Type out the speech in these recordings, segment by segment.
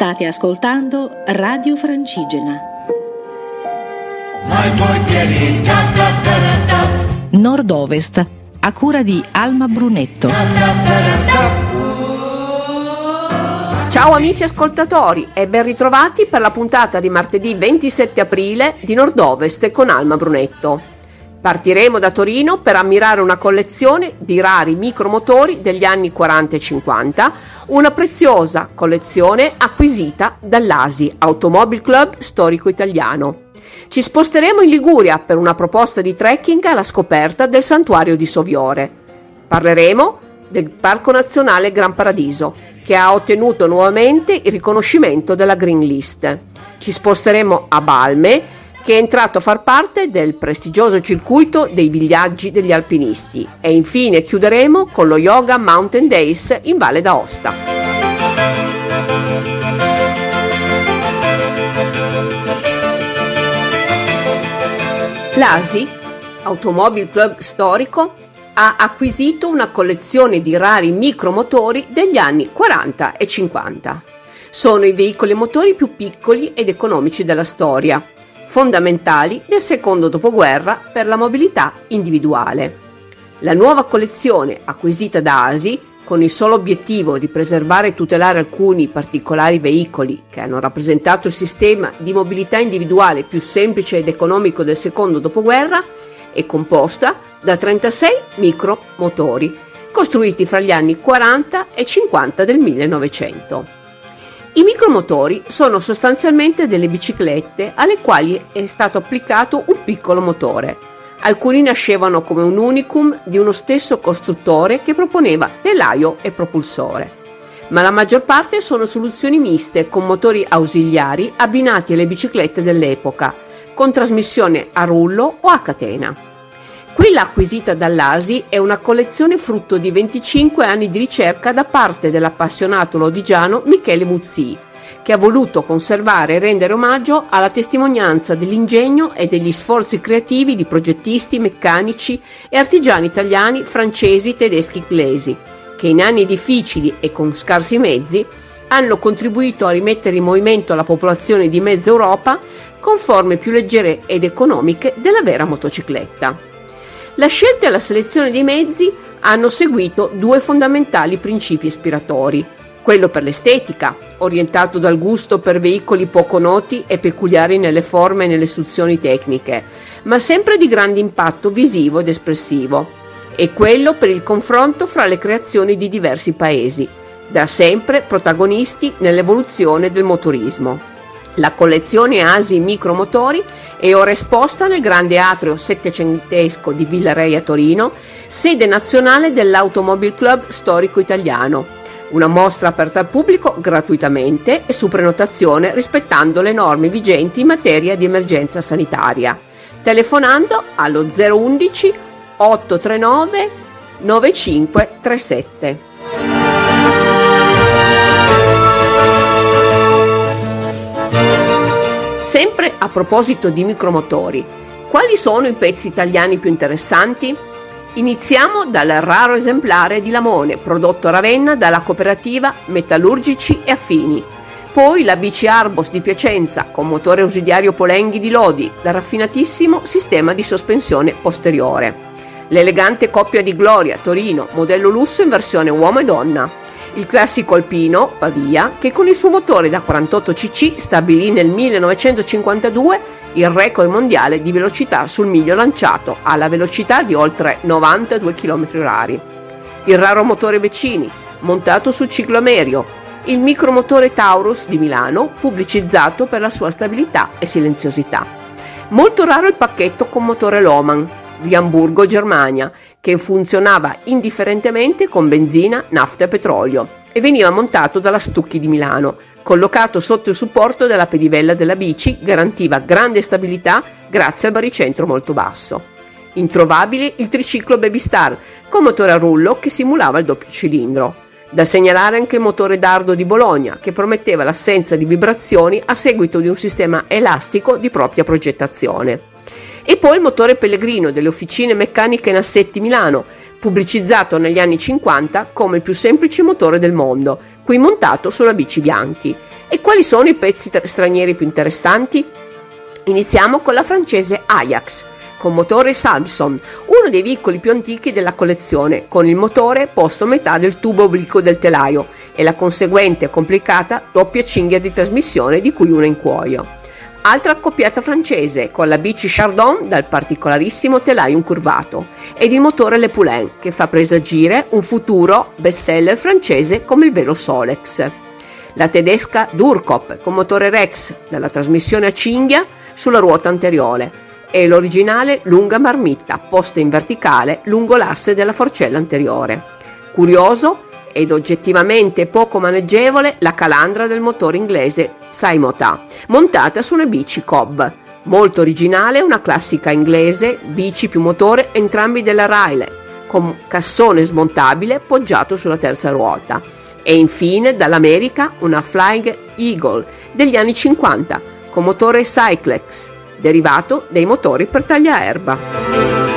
State ascoltando Radio Francigena. Nord-Ovest, a cura di Alma Brunetto. Ciao amici ascoltatori e ben ritrovati per la puntata di martedì 27 aprile di Nord-Ovest con Alma Brunetto. Partiremo da Torino per ammirare una collezione di rari micromotori degli anni 40 e 50, una preziosa collezione acquisita dall'ASI, Automobile Club Storico Italiano. Ci sposteremo in Liguria per una proposta di trekking alla scoperta del santuario di Soviore. Parleremo del Parco Nazionale Gran Paradiso, che ha ottenuto nuovamente il riconoscimento della Green List. Ci sposteremo a Balme che è entrato a far parte del prestigioso circuito dei villaggi degli alpinisti e infine chiuderemo con lo Yoga Mountain Days in Valle d'Aosta. L'ASI, Automobile Club Storico, ha acquisito una collezione di rari micromotori degli anni 40 e 50. Sono i veicoli motori più piccoli ed economici della storia fondamentali del secondo dopoguerra per la mobilità individuale. La nuova collezione acquisita da ASI con il solo obiettivo di preservare e tutelare alcuni particolari veicoli che hanno rappresentato il sistema di mobilità individuale più semplice ed economico del secondo dopoguerra, è composta da 36 micromotori, costruiti fra gli anni 40 e 50 del 1900. I micromotori sono sostanzialmente delle biciclette alle quali è stato applicato un piccolo motore. Alcuni nascevano come un unicum di uno stesso costruttore che proponeva telaio e propulsore. Ma la maggior parte sono soluzioni miste con motori ausiliari abbinati alle biciclette dell'epoca, con trasmissione a rullo o a catena. Quella acquisita dall'ASI è una collezione frutto di 25 anni di ricerca da parte dell'appassionato lodigiano Michele Muzzi, che ha voluto conservare e rendere omaggio alla testimonianza dell'ingegno e degli sforzi creativi di progettisti, meccanici e artigiani italiani, francesi, tedeschi inglesi, che in anni difficili e con scarsi mezzi hanno contribuito a rimettere in movimento la popolazione di mezza Europa con forme più leggere ed economiche della vera motocicletta. La scelta e la selezione dei mezzi hanno seguito due fondamentali principi ispiratori. Quello per l'estetica, orientato dal gusto per veicoli poco noti e peculiari nelle forme e nelle istruzioni tecniche, ma sempre di grande impatto visivo ed espressivo, e quello per il confronto fra le creazioni di diversi paesi, da sempre protagonisti nell'evoluzione del motorismo. La collezione Asi Micromotori è ora esposta nel grande atrio settecentesco di Villarei a Torino, sede nazionale dell'Automobile Club Storico Italiano. Una mostra aperta al pubblico gratuitamente e su prenotazione rispettando le norme vigenti in materia di emergenza sanitaria. Telefonando allo 011 839 9537. Sempre a proposito di micromotori, quali sono i pezzi italiani più interessanti? Iniziamo dal raro esemplare di Lamone, prodotto a Ravenna dalla cooperativa Metallurgici e Affini. Poi la bici Arbos di Piacenza con motore ausiliario Polenghi di Lodi, da raffinatissimo sistema di sospensione posteriore. L'elegante coppia di Gloria Torino, modello lusso in versione uomo e donna il classico alpino Pavia, che con il suo motore da 48 cc stabilì nel 1952 il record mondiale di velocità sul miglio lanciato alla velocità di oltre 92 km/h. Il raro motore Beccini, montato su ciclomerio, il micromotore Taurus di Milano, pubblicizzato per la sua stabilità e silenziosità. Molto raro il pacchetto con motore Loman di Hamburgo, Germania, che funzionava indifferentemente con benzina, nafta e petrolio e veniva montato dalla Stucchi di Milano. Collocato sotto il supporto della pedivella della bici, garantiva grande stabilità grazie al baricentro molto basso. Introvabile il triciclo Baby Star con motore a rullo che simulava il doppio cilindro. Da segnalare anche il motore Dardo di Bologna, che prometteva l'assenza di vibrazioni a seguito di un sistema elastico di propria progettazione. E poi il motore Pellegrino delle officine meccaniche in Assetti Milano, pubblicizzato negli anni 50 come il più semplice motore del mondo, qui montato su una bici bianchi. E quali sono i pezzi stranieri più interessanti? Iniziamo con la francese Ajax, con motore Samson, uno dei veicoli più antichi della collezione, con il motore posto a metà del tubo obliquo del telaio e la conseguente complicata doppia cinghia di trasmissione di cui una in cuoio. Altra accoppiata francese con la bici Chardon dal particolarissimo telaio incurvato ed il motore Le Poulain che fa presagire un futuro bestseller francese come il velo Solex. La tedesca Durkop con motore Rex dalla trasmissione a cinghia sulla ruota anteriore e l'originale lunga marmitta posta in verticale lungo l'asse della forcella anteriore. Curioso ed oggettivamente poco maneggevole la calandra del motore inglese Saimota, montata su una bici Cobb. Molto originale una classica inglese, bici più motore entrambi della Riley, con cassone smontabile poggiato sulla terza ruota. E infine dall'America una Flying Eagle degli anni 50 con motore Cyclex derivato dei motori per tagliaerba.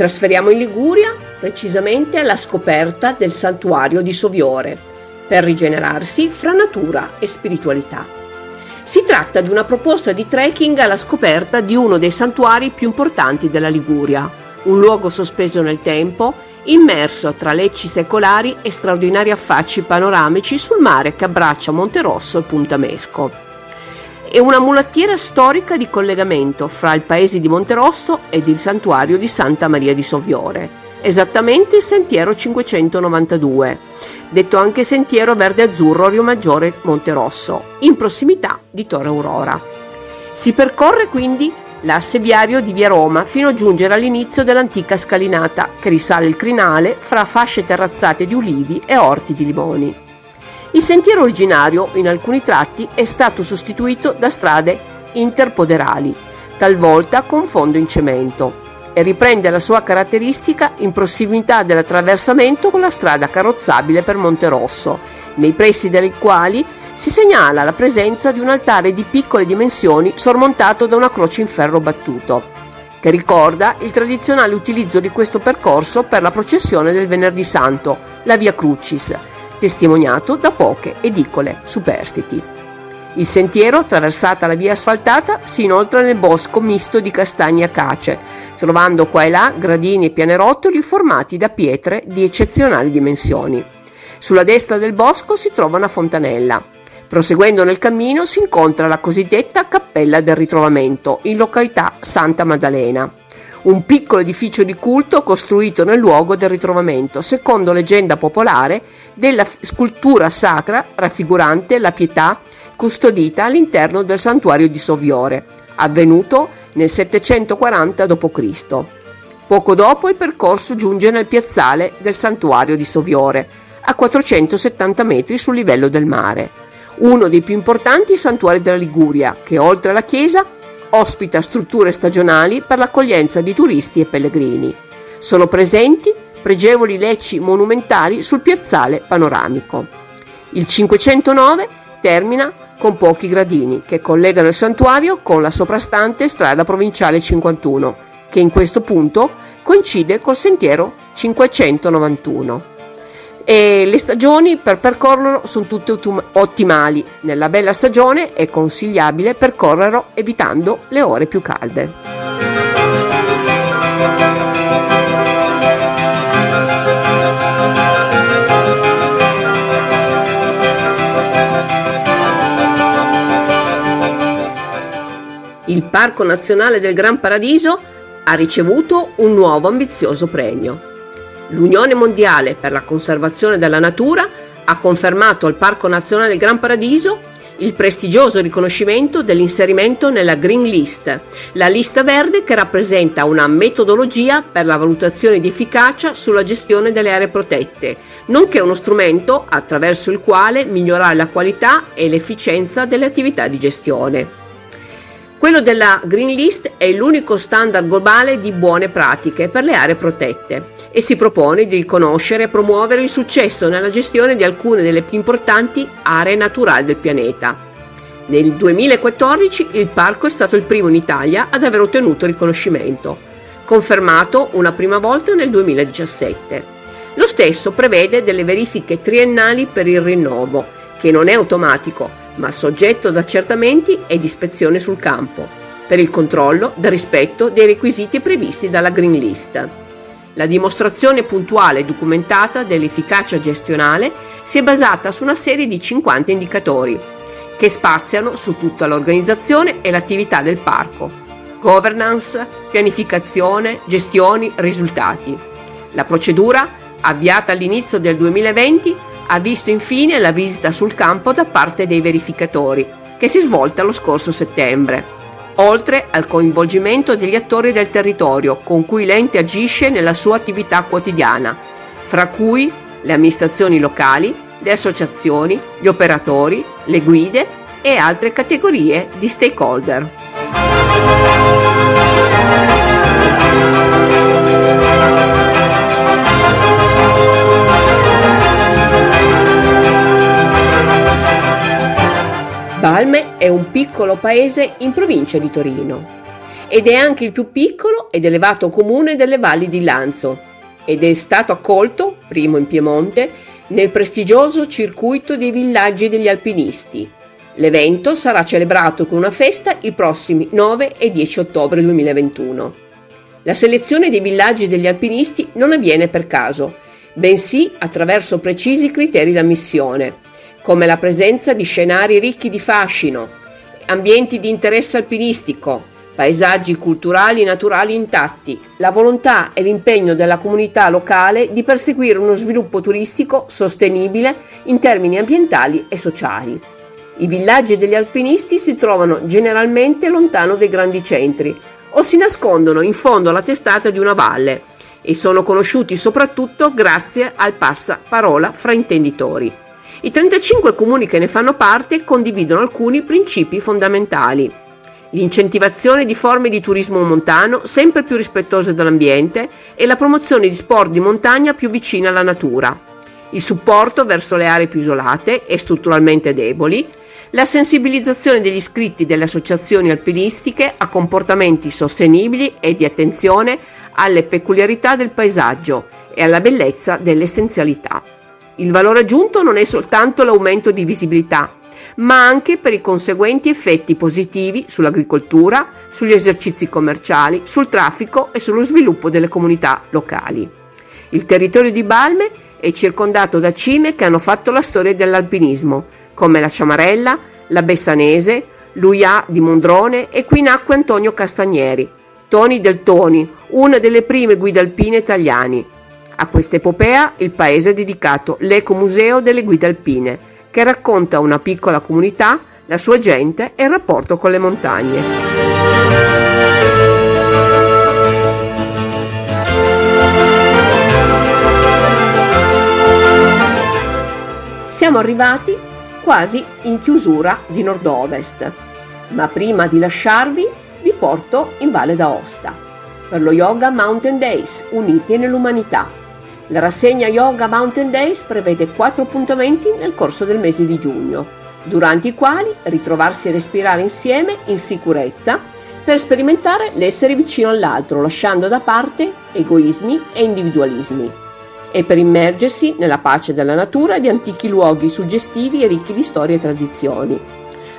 Trasferiamo in Liguria, precisamente alla scoperta del santuario di Soviore, per rigenerarsi fra natura e spiritualità. Si tratta di una proposta di trekking alla scoperta di uno dei santuari più importanti della Liguria, un luogo sospeso nel tempo, immerso tra lecci secolari e straordinari affacci panoramici sul mare che abbraccia Monterosso e Puntamesco. È una mulattiera storica di collegamento fra il paese di Monterosso ed il santuario di Santa Maria di Soviore, esattamente il sentiero 592 detto anche Sentiero Verde Azzurro Rio Maggiore Monte Rosso, in prossimità di Torre Aurora. Si percorre quindi l'asse viario di via Roma fino a giungere all'inizio dell'antica scalinata che risale il crinale fra fasce terrazzate di ulivi e orti di limoni. Il sentiero originario, in alcuni tratti, è stato sostituito da strade interpoderali, talvolta con fondo in cemento, e riprende la sua caratteristica in prossimità dell'attraversamento con la strada carrozzabile per Monterosso, nei pressi dei quali si segnala la presenza di un altare di piccole dimensioni sormontato da una croce in ferro battuto, che ricorda il tradizionale utilizzo di questo percorso per la processione del Venerdì Santo, la Via Crucis, testimoniato da poche edicole superstiti. Il sentiero, attraversata la via asfaltata, si inoltra nel bosco misto di castagni acace, trovando qua e là gradini e pianerottoli formati da pietre di eccezionali dimensioni. Sulla destra del bosco si trova una fontanella. Proseguendo nel cammino si incontra la cosiddetta Cappella del Ritrovamento, in località Santa Maddalena, un piccolo edificio di culto costruito nel luogo del ritrovamento, secondo leggenda popolare, della scultura sacra raffigurante la pietà custodita all'interno del santuario di Soviore, avvenuto nel 740 d.C. Poco dopo il percorso giunge nel piazzale del santuario di Soviore, a 470 metri sul livello del mare, uno dei più importanti santuari della Liguria, che oltre alla chiesa ospita strutture stagionali per l'accoglienza di turisti e pellegrini. Sono presenti pregevoli lecci monumentali sul piazzale panoramico. Il 509 termina con pochi gradini che collegano il santuario con la soprastante strada provinciale 51, che in questo punto coincide col sentiero 591. E le stagioni per percorrerlo sono tutte ottimali. Nella bella stagione è consigliabile percorrerlo evitando le ore più calde. il Parco Nazionale del Gran Paradiso ha ricevuto un nuovo ambizioso premio. L'Unione Mondiale per la Conservazione della Natura ha confermato al Parco Nazionale del Gran Paradiso il prestigioso riconoscimento dell'inserimento nella Green List, la lista verde che rappresenta una metodologia per la valutazione di efficacia sulla gestione delle aree protette, nonché uno strumento attraverso il quale migliorare la qualità e l'efficienza delle attività di gestione. Quello della Green List è l'unico standard globale di buone pratiche per le aree protette e si propone di riconoscere e promuovere il successo nella gestione di alcune delle più importanti aree naturali del pianeta. Nel 2014 il parco è stato il primo in Italia ad aver ottenuto riconoscimento, confermato una prima volta nel 2017. Lo stesso prevede delle verifiche triennali per il rinnovo, che non è automatico, ma soggetto ad accertamenti ed ispezione sul campo, per il controllo del rispetto dei requisiti previsti dalla Green List. La dimostrazione puntuale e documentata dell'efficacia gestionale si è basata su una serie di 50 indicatori che spaziano su tutta l'organizzazione e l'attività del parco. Governance, pianificazione, gestioni, risultati. La procedura, avviata all'inizio del 2020, ha visto infine la visita sul campo da parte dei verificatori, che si è svolta lo scorso settembre, oltre al coinvolgimento degli attori del territorio con cui l'ente agisce nella sua attività quotidiana, fra cui le amministrazioni locali, le associazioni, gli operatori, le guide e altre categorie di stakeholder. Balme è un piccolo paese in provincia di Torino ed è anche il più piccolo ed elevato comune delle valli di Lanzo ed è stato accolto, primo in Piemonte, nel prestigioso circuito dei villaggi degli alpinisti. L'evento sarà celebrato con una festa i prossimi 9 e 10 ottobre 2021. La selezione dei villaggi degli alpinisti non avviene per caso, bensì attraverso precisi criteri d'ammissione, come la presenza di scenari ricchi di fascino, ambienti di interesse alpinistico, paesaggi culturali e naturali intatti, la volontà e l'impegno della comunità locale di perseguire uno sviluppo turistico sostenibile in termini ambientali e sociali. I villaggi degli alpinisti si trovano generalmente lontano dai grandi centri o si nascondono in fondo alla testata di una valle e sono conosciuti soprattutto grazie al passaparola fra intenditori. I 35 comuni che ne fanno parte condividono alcuni principi fondamentali. L'incentivazione di forme di turismo montano sempre più rispettose dell'ambiente e la promozione di sport di montagna più vicini alla natura, il supporto verso le aree più isolate e strutturalmente deboli, la sensibilizzazione degli iscritti delle associazioni alpinistiche a comportamenti sostenibili e di attenzione alle peculiarità del paesaggio e alla bellezza dell'essenzialità. Il valore aggiunto non è soltanto l'aumento di visibilità, ma anche per i conseguenti effetti positivi sull'agricoltura, sugli esercizi commerciali, sul traffico e sullo sviluppo delle comunità locali. Il territorio di Balme è circondato da cime che hanno fatto la storia dell'alpinismo, come la Ciamarella, la Bessanese, l'Uia di Mondrone e qui nacque Antonio Castagneri, Toni del Toni, una delle prime guide alpine italiane. A questa epopea il paese ha dedicato l'Ecomuseo delle guide alpine, che racconta una piccola comunità, la sua gente e il rapporto con le montagne. Siamo arrivati quasi in chiusura di nord-ovest, ma prima di lasciarvi vi porto in Valle d'Aosta per lo Yoga Mountain Days Uniti nell'Umanità la rassegna Yoga Mountain Days prevede quattro appuntamenti nel corso del mese di giugno, durante i quali ritrovarsi a respirare insieme in sicurezza per sperimentare l'essere vicino all'altro, lasciando da parte egoismi e individualismi, e per immergersi nella pace della natura e di antichi luoghi suggestivi e ricchi di storie e tradizioni.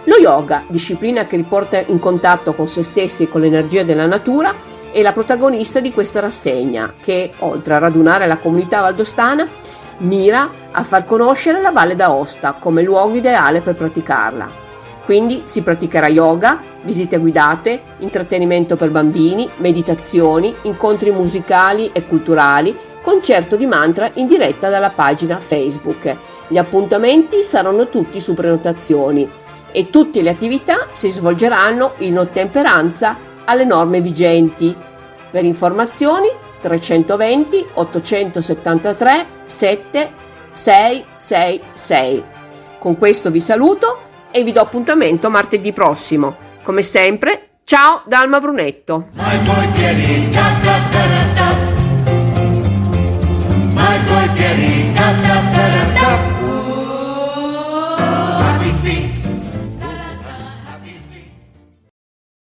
Lo yoga, disciplina che riporta in contatto con se stessi e con l'energia della natura, è la protagonista di questa rassegna che, oltre a radunare la comunità valdostana, mira a far conoscere la Valle d'Aosta come luogo ideale per praticarla. Quindi si praticherà yoga, visite guidate, intrattenimento per bambini, meditazioni, incontri musicali e culturali, concerto di mantra in diretta dalla pagina Facebook. Gli appuntamenti saranno tutti su prenotazioni e tutte le attività si svolgeranno in ottemperanza alle norme vigenti. Per informazioni 320 873 7666. Con questo vi saluto e vi do appuntamento martedì prossimo. Come sempre, ciao da Alma Brunetto. My